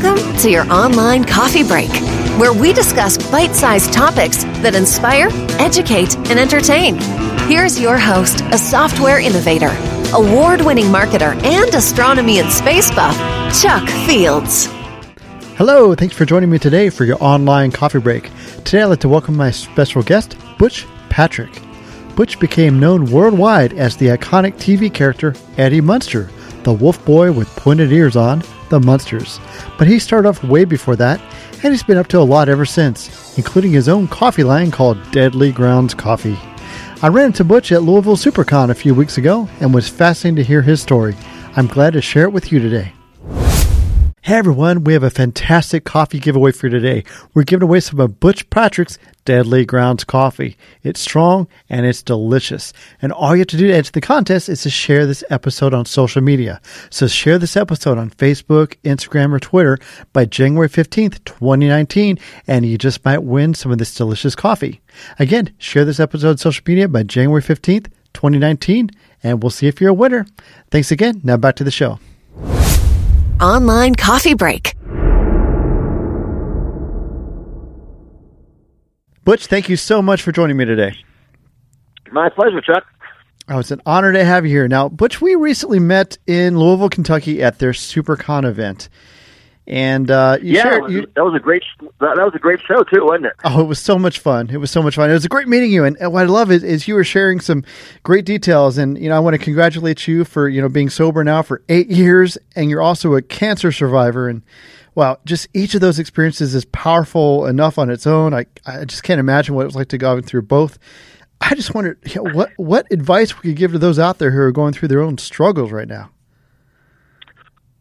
Welcome to your online coffee break, where we discuss bite sized topics that inspire, educate, and entertain. Here's your host, a software innovator, award winning marketer, and astronomy and space buff, Chuck Fields. Hello, thanks for joining me today for your online coffee break. Today I'd like to welcome my special guest, Butch Patrick. Butch became known worldwide as the iconic TV character Eddie Munster, the wolf boy with pointed ears on, the Munsters. But he started off way before that, and he's been up to a lot ever since, including his own coffee line called Deadly Grounds Coffee. I ran into Butch at Louisville SuperCon a few weeks ago and was fascinated to hear his story. I'm glad to share it with you today. Hey everyone, we have a fantastic coffee giveaway for you today. We're giving away some of Butch Patrick's Deadly Grounds coffee. It's strong and it's delicious. And all you have to do to enter the contest is to share this episode on social media. So share this episode on Facebook, Instagram, or Twitter by January 15th, 2019, and you just might win some of this delicious coffee. Again, share this episode on social media by January 15th, 2019, and we'll see if you're a winner. Thanks again. Now back to the show online coffee break. Butch, thank you so much for joining me today. My pleasure, Chuck. Oh, it's an honor to have you here. Now, Butch, we recently met in Louisville, Kentucky at their SuperCon event. And uh, yeah, shared, you, that was a great that was a great show too, wasn't it? Oh, it was so much fun. It was so much fun. It was a great meeting you, and, and what I love is, is you were sharing some great details. And you know, I want to congratulate you for you know being sober now for eight years, and you're also a cancer survivor. And wow, just each of those experiences is powerful enough on its own. I I just can't imagine what it was like to go through both. I just wondered you know, what what advice we could give to those out there who are going through their own struggles right now.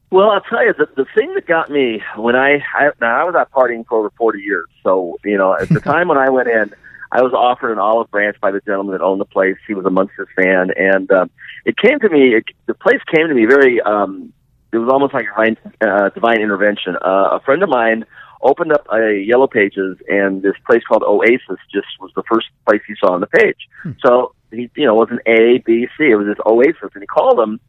Well, I'll tell you the the thing that got me when I, I now I was out partying for over forty years. So you know, at the time when I went in, I was offered an olive branch by the gentleman that owned the place. He was a Munsters fan, and um, it came to me. It, the place came to me very. Um, it was almost like divine, uh, divine intervention. Uh, a friend of mine opened up a Yellow Pages, and this place called Oasis just was the first place he saw on the page. Hmm. So he, you know, it wasn't A, B, C. It was this Oasis, and he called him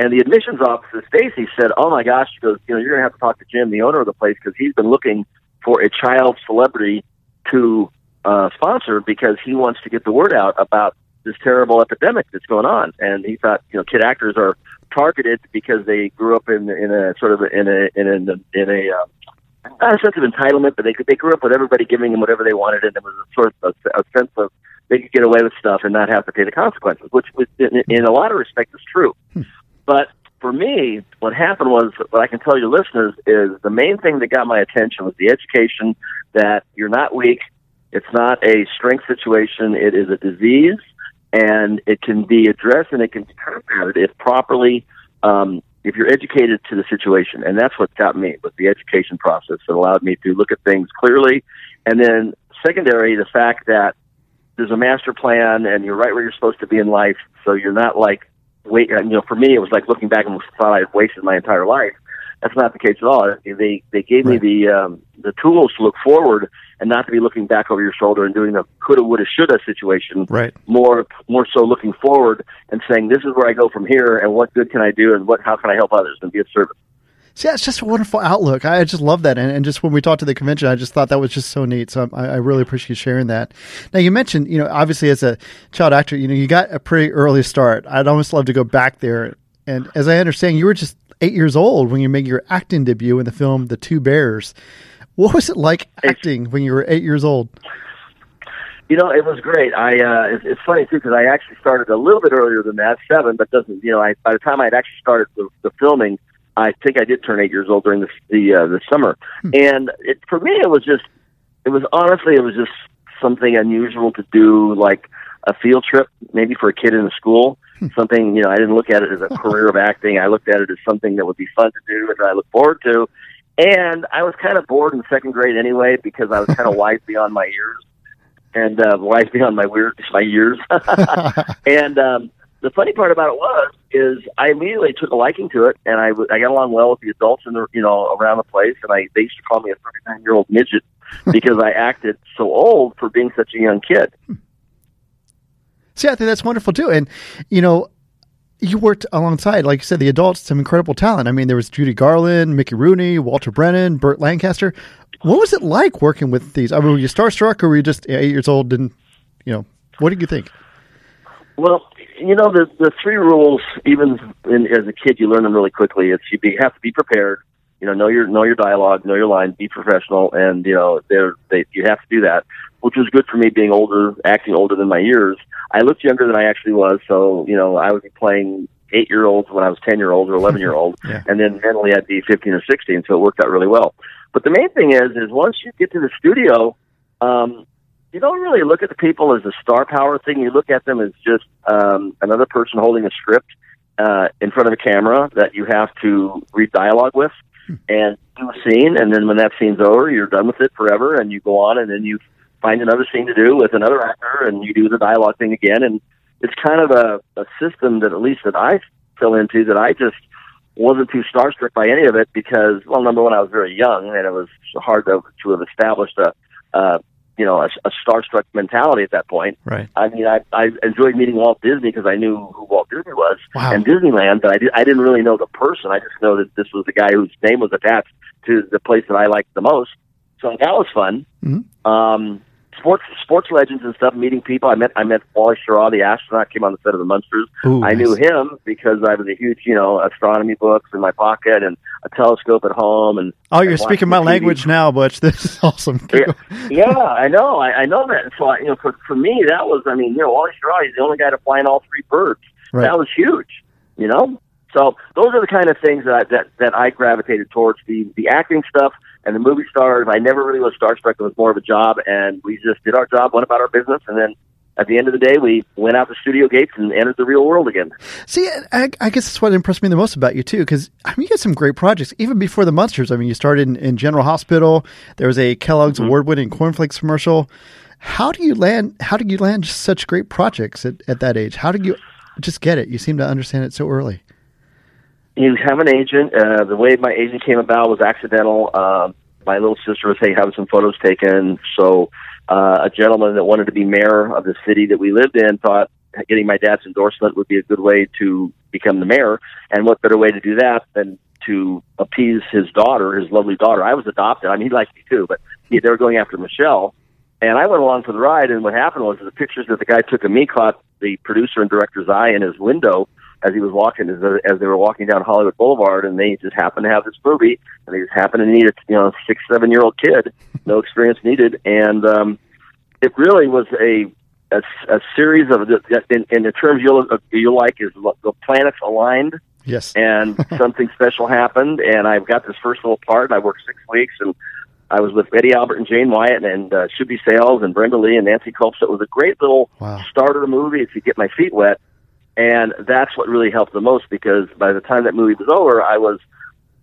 and the admissions officer, Stacy, said, "Oh my gosh!" She goes, "You know, you're going to have to talk to Jim, the owner of the place, because he's been looking for a child celebrity to uh, sponsor because he wants to get the word out about this terrible epidemic that's going on." And he thought, you know, kid actors are targeted because they grew up in in a sort of in a in a in a uh, not a sense of entitlement, but they they grew up with everybody giving them whatever they wanted, and there was a sort of a, a sense of they could get away with stuff and not have to pay the consequences, which was, in, in a lot of respects is true. But for me, what happened was what I can tell your listeners is the main thing that got my attention was the education that you're not weak. It's not a strength situation. It is a disease, and it can be addressed and it can be combated if properly, um, if you're educated to the situation. And that's what got me was the education process that allowed me to look at things clearly. And then secondary, the fact that there's a master plan and you're right where you're supposed to be in life. So you're not like wait, you know, for me, it was like looking back and thought I had wasted my entire life. That's not the case at all. They they gave right. me the um, the tools to look forward and not to be looking back over your shoulder and doing the coulda, woulda, shoulda situation. Right. More more so looking forward and saying, this is where I go from here, and what good can I do, and what how can I help others and be of service. See, yeah, it's just a wonderful outlook. I just love that, and, and just when we talked to the convention, I just thought that was just so neat. So I, I really appreciate you sharing that. Now, you mentioned, you know, obviously as a child actor, you know, you got a pretty early start. I'd almost love to go back there. And as I understand, you were just eight years old when you made your acting debut in the film The Two Bears. What was it like acting when you were eight years old? You know, it was great. I uh, it's, it's funny too because I actually started a little bit earlier than that, seven, but doesn't you know? I by the time I'd actually started the, the filming, I think I did turn eight years old during the the uh, the summer, hmm. and it, for me it was just it was honestly it was just something unusual to do like a field trip maybe for a kid in a school. Hmm. something you know I didn't look at it as a career of acting. I looked at it as something that would be fun to do and that I look forward to. And I was kind of bored in second grade anyway because I was kind of wise beyond my years and uh, wise beyond my weird my years. And um the funny part about it was is I immediately took a liking to it, and I, I got along well with the adults in the you know around the place, and I they used to call me a 39 year old midget hmm. because I acted so old for being such a young kid. Hmm. See, I think that's wonderful too, and you know. you worked alongside, like you said, the adults, some incredible talent. I mean, there was Judy Garland, Mickey Rooney, Walter Brennan, Burt Lancaster. What was it like working with these? I mean, were you starstruck or were you just eight years old and, you know, what did you think? Well, you know, the the three rules, even in, as a kid, you learn them really quickly. It's you be, have to be prepared. You know, know your know your dialogue, know your line, be professional, and you know, they're, they you have to do that, which was good for me being older, acting older than my years. I looked younger than I actually was, so you know, I was playing eight year olds when I was ten year olds or eleven year old, Yeah. and then mentally I'd be fifteen or sixteen, so it worked out really well. But the main thing is, is once you get to the studio, um, you don't really look at the people as a star power thing. You look at them as just um, another person holding a script uh, in front of a camera that you have to read dialogue with and do a scene. And then when that scene's over, you're done with it forever, and you go on, and then you find another scene to do with another actor, and you do the dialogue thing again. And it's kind of a, a system that at least that I fell into that I just wasn't too starstruck by any of it because, well, number one, I was very young, and it was hard to to have established a, uh, you know, a, a starstruck mentality at that point. Right. I mean, I I enjoyed meeting Walt Disney because I knew who Walt Disney was Wow. and Disneyland, but I did I didn't really know the person. I just know that this was the guy whose name was attached to the place that I liked the most. So that was fun. Mhm. Um, sports sports legends and stuff. Meeting people. I met I met Wally Schirra, the astronaut, came on the set of the Munsters. Ooh, I nice. knew him because I was a huge, you know, astronomy books in my pocket and a telescope at home. And Oh, you're speaking my TV. language now, Butch. This is awesome. Yeah, yeah, I know, I, I know that. So, I, you know, for for me, that was, I mean, you know, Wally Schirra, he's the only guy to fly in all three birds. Right. That was huge, you know. So those are the kind of things that I, that that I gravitated towards the the acting stuff and the movie stars. I never really was starstruck. It was more of a job, and we just did our job, went about our business, and then at the end of the day, we went out the studio gates and entered the real world again. See, I, I guess that's what impressed me the most about you too, because I mean, you had some great projects even before the Munsters. I mean, you started in, in General Hospital. There was a Kellogg's Mm-hmm. award-winning cornflakes commercial. How do you land? How did you land such great projects at, at that age? How did you just get it? You seem to understand it so early. You have an agent. Uh, the way my agent came about was accidental. Uh, my little sister was hey, having some photos taken. So uh, a gentleman that wanted to be mayor of the city that we lived in thought getting my dad's endorsement would be a good way to become the mayor. And what better way to do that than to appease his daughter, his lovely daughter? I was adopted. I mean, he liked me too, but he, they were going after Michelle. And I went along for the ride, and what happened was the pictures that the guy took of me caught the producer and director's eye in his window as he was walking, as, as they were walking down Hollywood Boulevard, and they just happened to have this movie, and they just happened to need a you know six, seven year old kid, no experience needed, and um, it really was a a, a series of the, in, in the terms you'll you'll like is the planets aligned Yes. and something special happened, and I've got this first little part, and I worked six weeks, and I was with Eddie Albert and Jane Wyatt, and uh, Soupy Sales, and Brenda Lee, and Nancy Kulp. So it was a great little Wow. start of the movie if you get my feet wet, and that's what really helped the most because by the time that movie was over, I was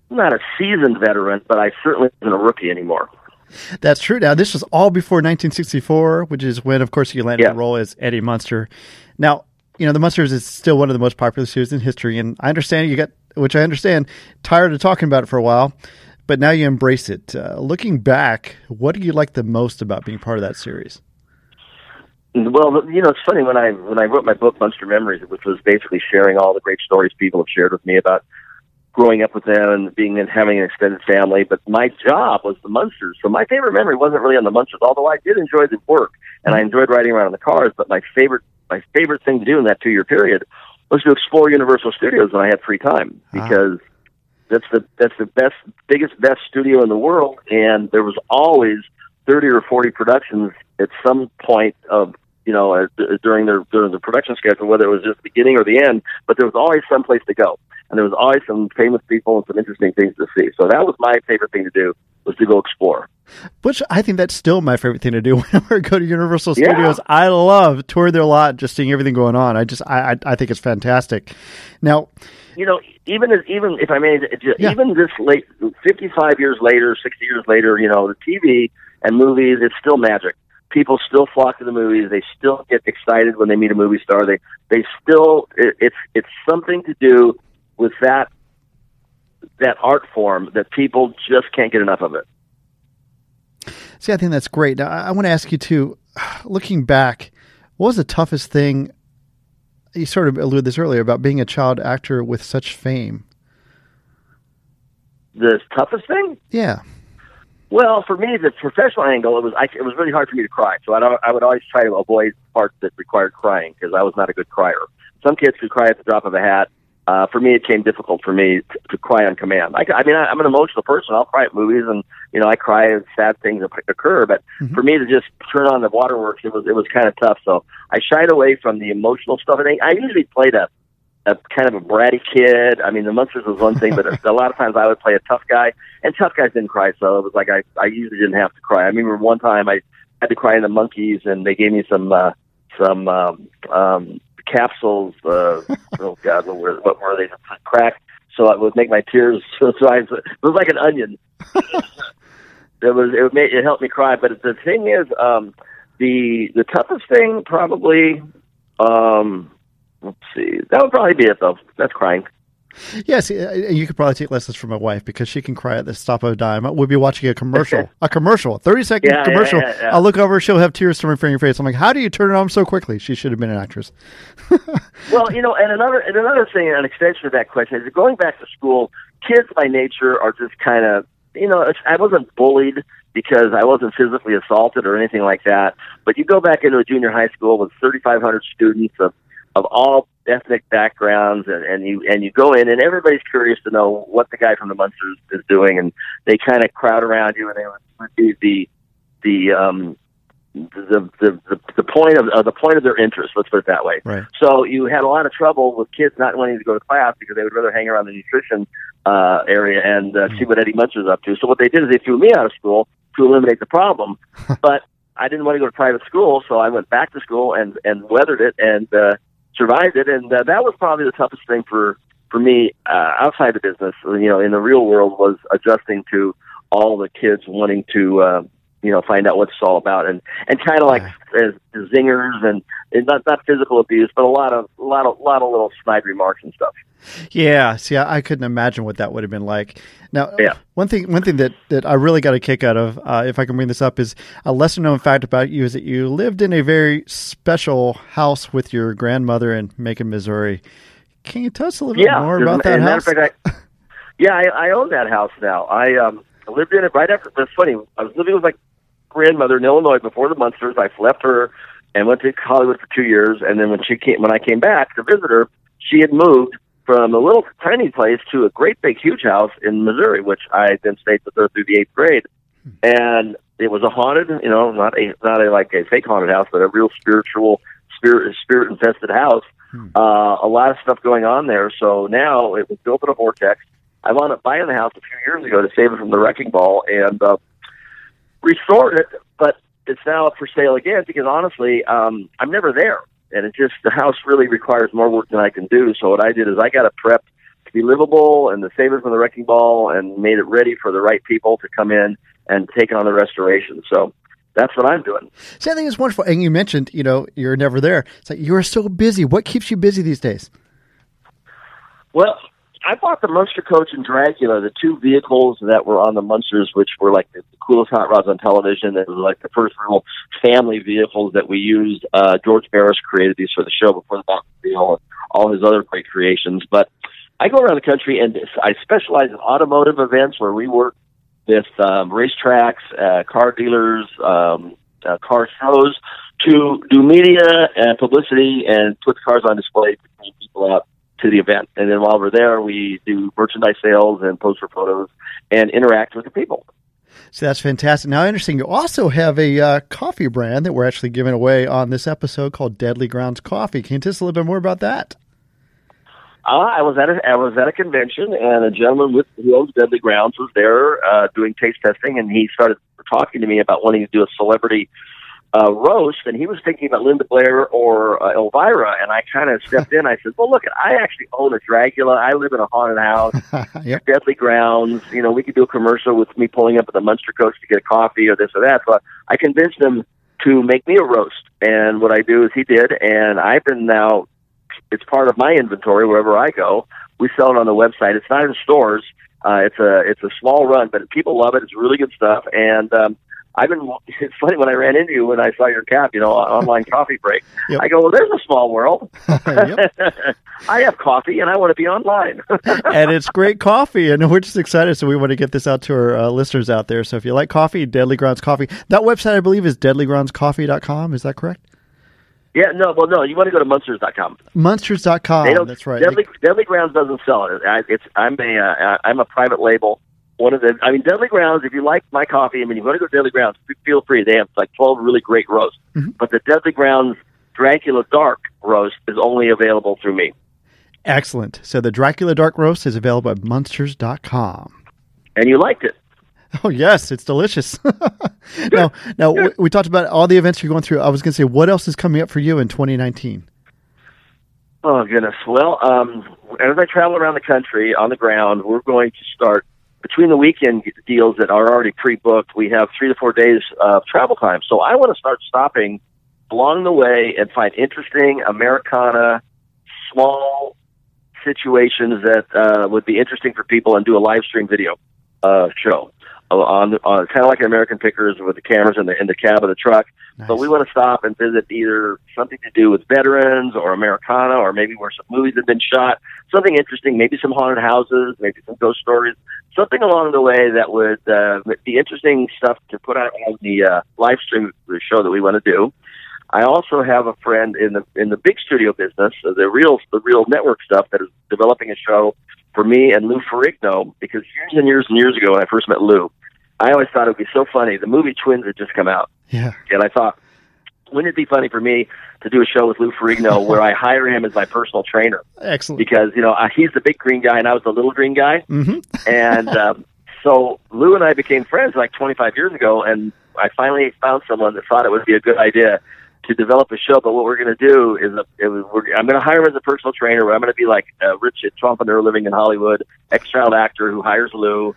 not a seasoned veteran, but I certainly wasn't a rookie anymore. That's true. Now, this was all before 1964, which is when, of course, you landed Yeah. the role as Eddie Munster. Now, you know, The Munsters is still one of the most popular series in history, and I understand you got, which I understand, tired of talking about it for a while, but now you embrace it. Uh, looking back, what do you like the most about being part of that series? Well, you know, it's funny when I when I wrote my book Munster Memories, which was basically sharing all the great stories people have shared with me about growing up with them and being and having an extended family. But my job was the Munsters, so my favorite memory wasn't really on the Munsters, although I did enjoy the work and I enjoyed riding around in the cars. But my favorite my favorite thing to do in that two year period was to explore Universal Studios when I had free time Ah. because that's the that's the best biggest best studio in the world, and there was always thirty or forty productions at some point of you know uh, during their during the production schedule, whether it was just the beginning or the end. But there was always some place to go, and there was always some famous people and some interesting things to see. So that was my favorite thing to do was to go explore. Which I think that's still my favorite thing to do whenever I go to Universal Yeah. Studios. I love touring their lot, just seeing everything going on. I just, I, I, I think it's fantastic. Now, you know, even as even if I may, Yeah. even this late, fifty-five years later, sixty years later, you know, the TV and movies, it's still magic. People still flock to the movies. They still get excited when they meet a movie star. They they still it, it's it's something to do with that that art form that people just can't get enough of it. See, I think that's great. Now, I, I want to ask you too. Looking back, what was the toughest thing you sort of alluded this earlier about being a child actor with such fame. The toughest thing? Yeah. Well, for me, the professional angle, it was I, it was really hard for me to cry. So I, don't, I would always try to avoid parts that required crying because I was not a good crier. Some kids could cry at the drop of a hat. Uh, for me, it came difficult for me to, to cry on command. I, I mean, I, I'm an emotional person. I'll cry at movies, and you know, I cry as sad things occur. But mm-hmm. for me to just turn on the waterworks, it was it was kind of tough. So I shied away from the emotional stuff. And I, I usually played a a kind of a bratty kid. I mean, the Munsters was one thing, but a lot of times I would play a tough guy, and tough guys didn't cry, so it was like I I usually didn't have to cry. I remember one time I had to cry in the Monkees, and they gave me some uh, some um, um, capsules. Uh, oh God, what were what were they? Crack. So it would make my tears. So, so I, it was like an onion. it was it made it helped me cry. But the thing is, um, the the toughest thing probably. Um, let's see. That would probably be it, though. That's crying. Yes, uh, you could probably take lessons from my wife because she can cry at the stop of a dime. Uh, we'll be watching a commercial, a commercial, a thirty second yeah, commercial. Yeah, yeah, I'll look over, she'll have tears coming from your face. I'm like, how do you turn it on so quickly? She should have been an actress. well, you know, and another and another thing, an extension of that question is going back to school. Kids by nature are just kind of, you know, I wasn't bullied because I wasn't physically assaulted or anything like that. But you go back into a junior high school with 3,500 students of of all ethnic backgrounds and, and you and you go in and everybody's curious to know what the guy from the Munsters is doing and they kind of crowd around you and they would be the the um the the the, the point of uh, the point of their interest. Let's put it that way. Right. So you had a lot of trouble with kids not wanting to go to class because they would rather hang around the nutrition uh, area and uh, mm-hmm. see what Eddie Munster's up to. So what they did is they threw me out of school to eliminate the problem. but I didn't want to go to private school, so I went back to school and and weathered it and uh, survived it, and uh, that was probably the toughest thing for for me uh, outside the business. You know, in the real world, was adjusting to all the kids wanting to. Uh, you know, find out what it's all about, and and kind of like zingers and, and not not physical abuse, but a lot of a lot of lot of little snide remarks and stuff. Yeah, see, I, I, couldn't imagine what that would have been like. Now, yeah. one thing, one thing that, that I really got a kick out of, uh, if I can bring this up, is a lesser known fact about you is that you lived in a very special house with your grandmother in Macon, Missouri. Can you tell us a little yeah, bit more about that house? Fact, I, yeah, I, I own that house now. I um, lived in it right after. It's funny. I was living with my grandmother in Illinois before the Munsters. I left her and went to Hollywood for two years, and then when she came, when I came back to visit her, she had moved from a little tiny place to a great big huge house in Missouri, which I then stayed with her through the eighth grade. And it was a haunted, you know, not a not a like a fake haunted house, but a real spiritual, spirit spirit infested house. Hmm. Uh, a lot of stuff going on there. So now it was built in a vortex. I wound up buying the house a few years ago to save it from the wrecking ball and uh, restored it. But it's now up for sale again because honestly, um, I'm never there and it just the house really requires more work than I can do. So what I did is I got it prepped to be livable and the save it from the wrecking ball and made it ready for the right people to come in and take on the restoration. So that's what I'm doing. See, I think it's wonderful. And you mentioned, you know, you're never there. It's like you're so busy. What keeps you busy these days? Well, I bought the Munster Coach and Dragula, the two vehicles that were on the Munsters, which were like the, coolest hot rods on television. It was like the first real family vehicles that we used. Uh, George Barris created these for the show before the Batmobile and all his other great creations. But I go around the country and I specialize in automotive events where we work with um, racetracks, uh, car dealers, um, uh, car shows to do media and publicity and put the cars on display to bring people out to the event. And then while we're there, we do merchandise sales and post for photos and interact with the people. So that's fantastic. Now, interesting, you also have a uh, coffee brand that we're actually giving away on this episode called Deadly Grounds Coffee. Can you tell us a little bit more about that? Uh, I was at a I was at a convention, and a gentleman with who owns Deadly Grounds was there uh, doing taste testing, and he started talking to me about wanting to do a celebrity uh, roast, and he was thinking about Linda Blair or uh, Elvira, and I kind of stepped in. I said, "Well, look, I actually own a Dragula. I live in a haunted house, yep. deadly grounds. You know, we could do a commercial with me pulling up at the Munster Coach to get a coffee or this or that." So I convinced him to make me a roast, and what I do is he did, and I've been now. It's part of my inventory wherever I go. We sell it on the website. It's not in stores. Uh, it's a it's a small run, but people love it. It's really good stuff, and um, I've been. It's funny when I ran into you when I saw your cap. You know, online coffee break. Yep. I go, well, there's a small world. I have coffee and I want to be online. and it's great coffee, and we're just excited. So we want to get this out to our uh, listeners out there. So if you like coffee, Deadly Grounds Coffee. That website, I believe, is deadlygroundscoffee.com. Is that correct? yeah, no, well, no, you want to go to Munsters.com. Don't. That's right. Deadly, Deadly Grounds doesn't sell it. I, it's I'm a uh, I'm a private label. One of the I mean Deadly Grounds. If you like my coffee, I mean you want to go to Deadly Grounds. Feel free. They have like twelve really great roasts. Mhm. But the Deadly Grounds Dracula Dark roast is only available through me. Excellent. So the Dracula Dark Roast is available at munsters.com. And you liked it. Oh yes, it's delicious. now, now we, we talked about all the events you're going through. I was going to say, what else is coming up for you in 2019? Oh goodness. Well, um, as I travel around the country on the ground, we're going to start between the weekend deals that are already pre-booked. We have three to four days of travel time, so I want to start stopping along the way and find interesting Americana, small situations that uh, would be interesting for people, and do a live stream video uh, show on on kind of like American Pickers with the cameras in the in the cab of the truck. Nice. But we want to stop and visit either something to do with veterans or Americana, or maybe where some movies have been shot. Something interesting, maybe some haunted houses, maybe some ghost stories. Something along the way that would uh, be interesting stuff to put out on the uh, live stream the show that we want to do. I also have a friend in the in the big studio business, the real the real network stuff that is developing a show for me and Lou Ferrigno. Because years and years and years ago, when I first met Lou, I always thought it would be so funny. The movie Twins had just come out, Yeah. and I thought, wouldn't it be funny for me to do a show with Lou Ferrigno where I hire him as my personal trainer? Excellent. Because you know he's the big green guy and I was the little green guy, hmm and um, so Lou and I became friends like 25 years ago, and I finally found someone that thought it would be a good idea to develop a show. But what we're going to do is, a, it was, we're, I'm going to hire him as a personal trainer. I'm going to be like a rich entrepreneur living in Hollywood, ex-child actor who hires Lou.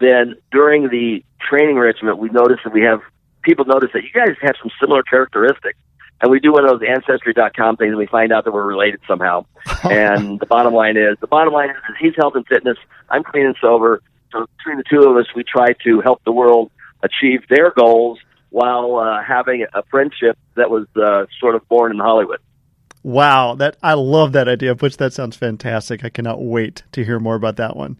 Then during the training regiment, we notice that we have people notice that you guys have some similar characteristics. And we do one of those ancestry.com things and we find out that we're related somehow. and the bottom line is, the bottom line is he's health and fitness. I'm clean and sober. So between the two of us, we try to help the world achieve their goals while uh, having a friendship that was uh, sort of born in Hollywood. Wow, that I love that idea, Butch. That sounds fantastic. I cannot wait to hear more about that one.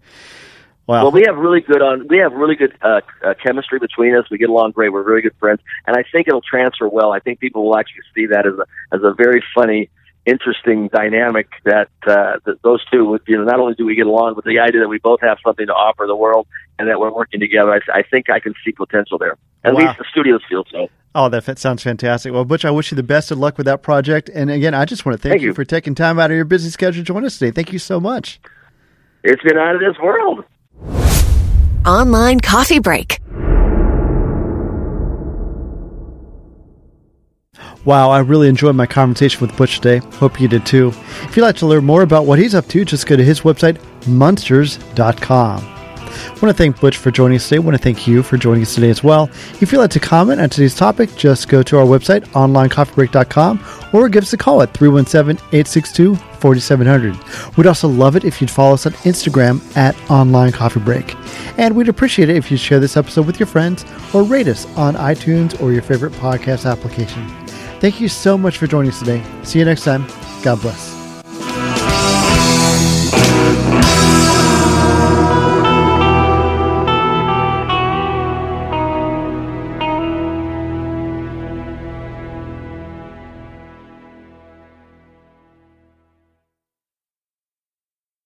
Wow. Well, we have really good on. We have really good uh, uh, chemistry between us. We get along great. We're very good friends, and I think it'll transfer well. I think people will actually see that as a as a very funny, interesting dynamic that uh, that those two would. You know, not only do we get along, but the idea that we both have something to offer the world and that we're working together. I, I think I can see potential there. At Wow. least the studios feel so. Oh, that sounds fantastic. Well, Butch, I wish you the best of luck with that project. And again, I just want to thank, Thank you you. for taking time out of your busy schedule to join us today. Thank you so much. It's been out of this world. Online coffee break. Wow, I really enjoyed my conversation with Butch today. Hope you did too. If you'd like to learn more about what he's up to, just go to his website, munsters.com. I want to thank Butch for joining us today. I want to thank you for joining us today as well. If you'd like to comment on today's topic, just go to our website, onlinecoffeebreak.com, or give us a call at 317 862 4700. We'd also love it if you'd follow us on Instagram at Online Coffee Break. And we'd appreciate it if you'd share this episode with your friends or rate us on iTunes or your favorite podcast application. Thank you so much for joining us today. See you next time. God bless.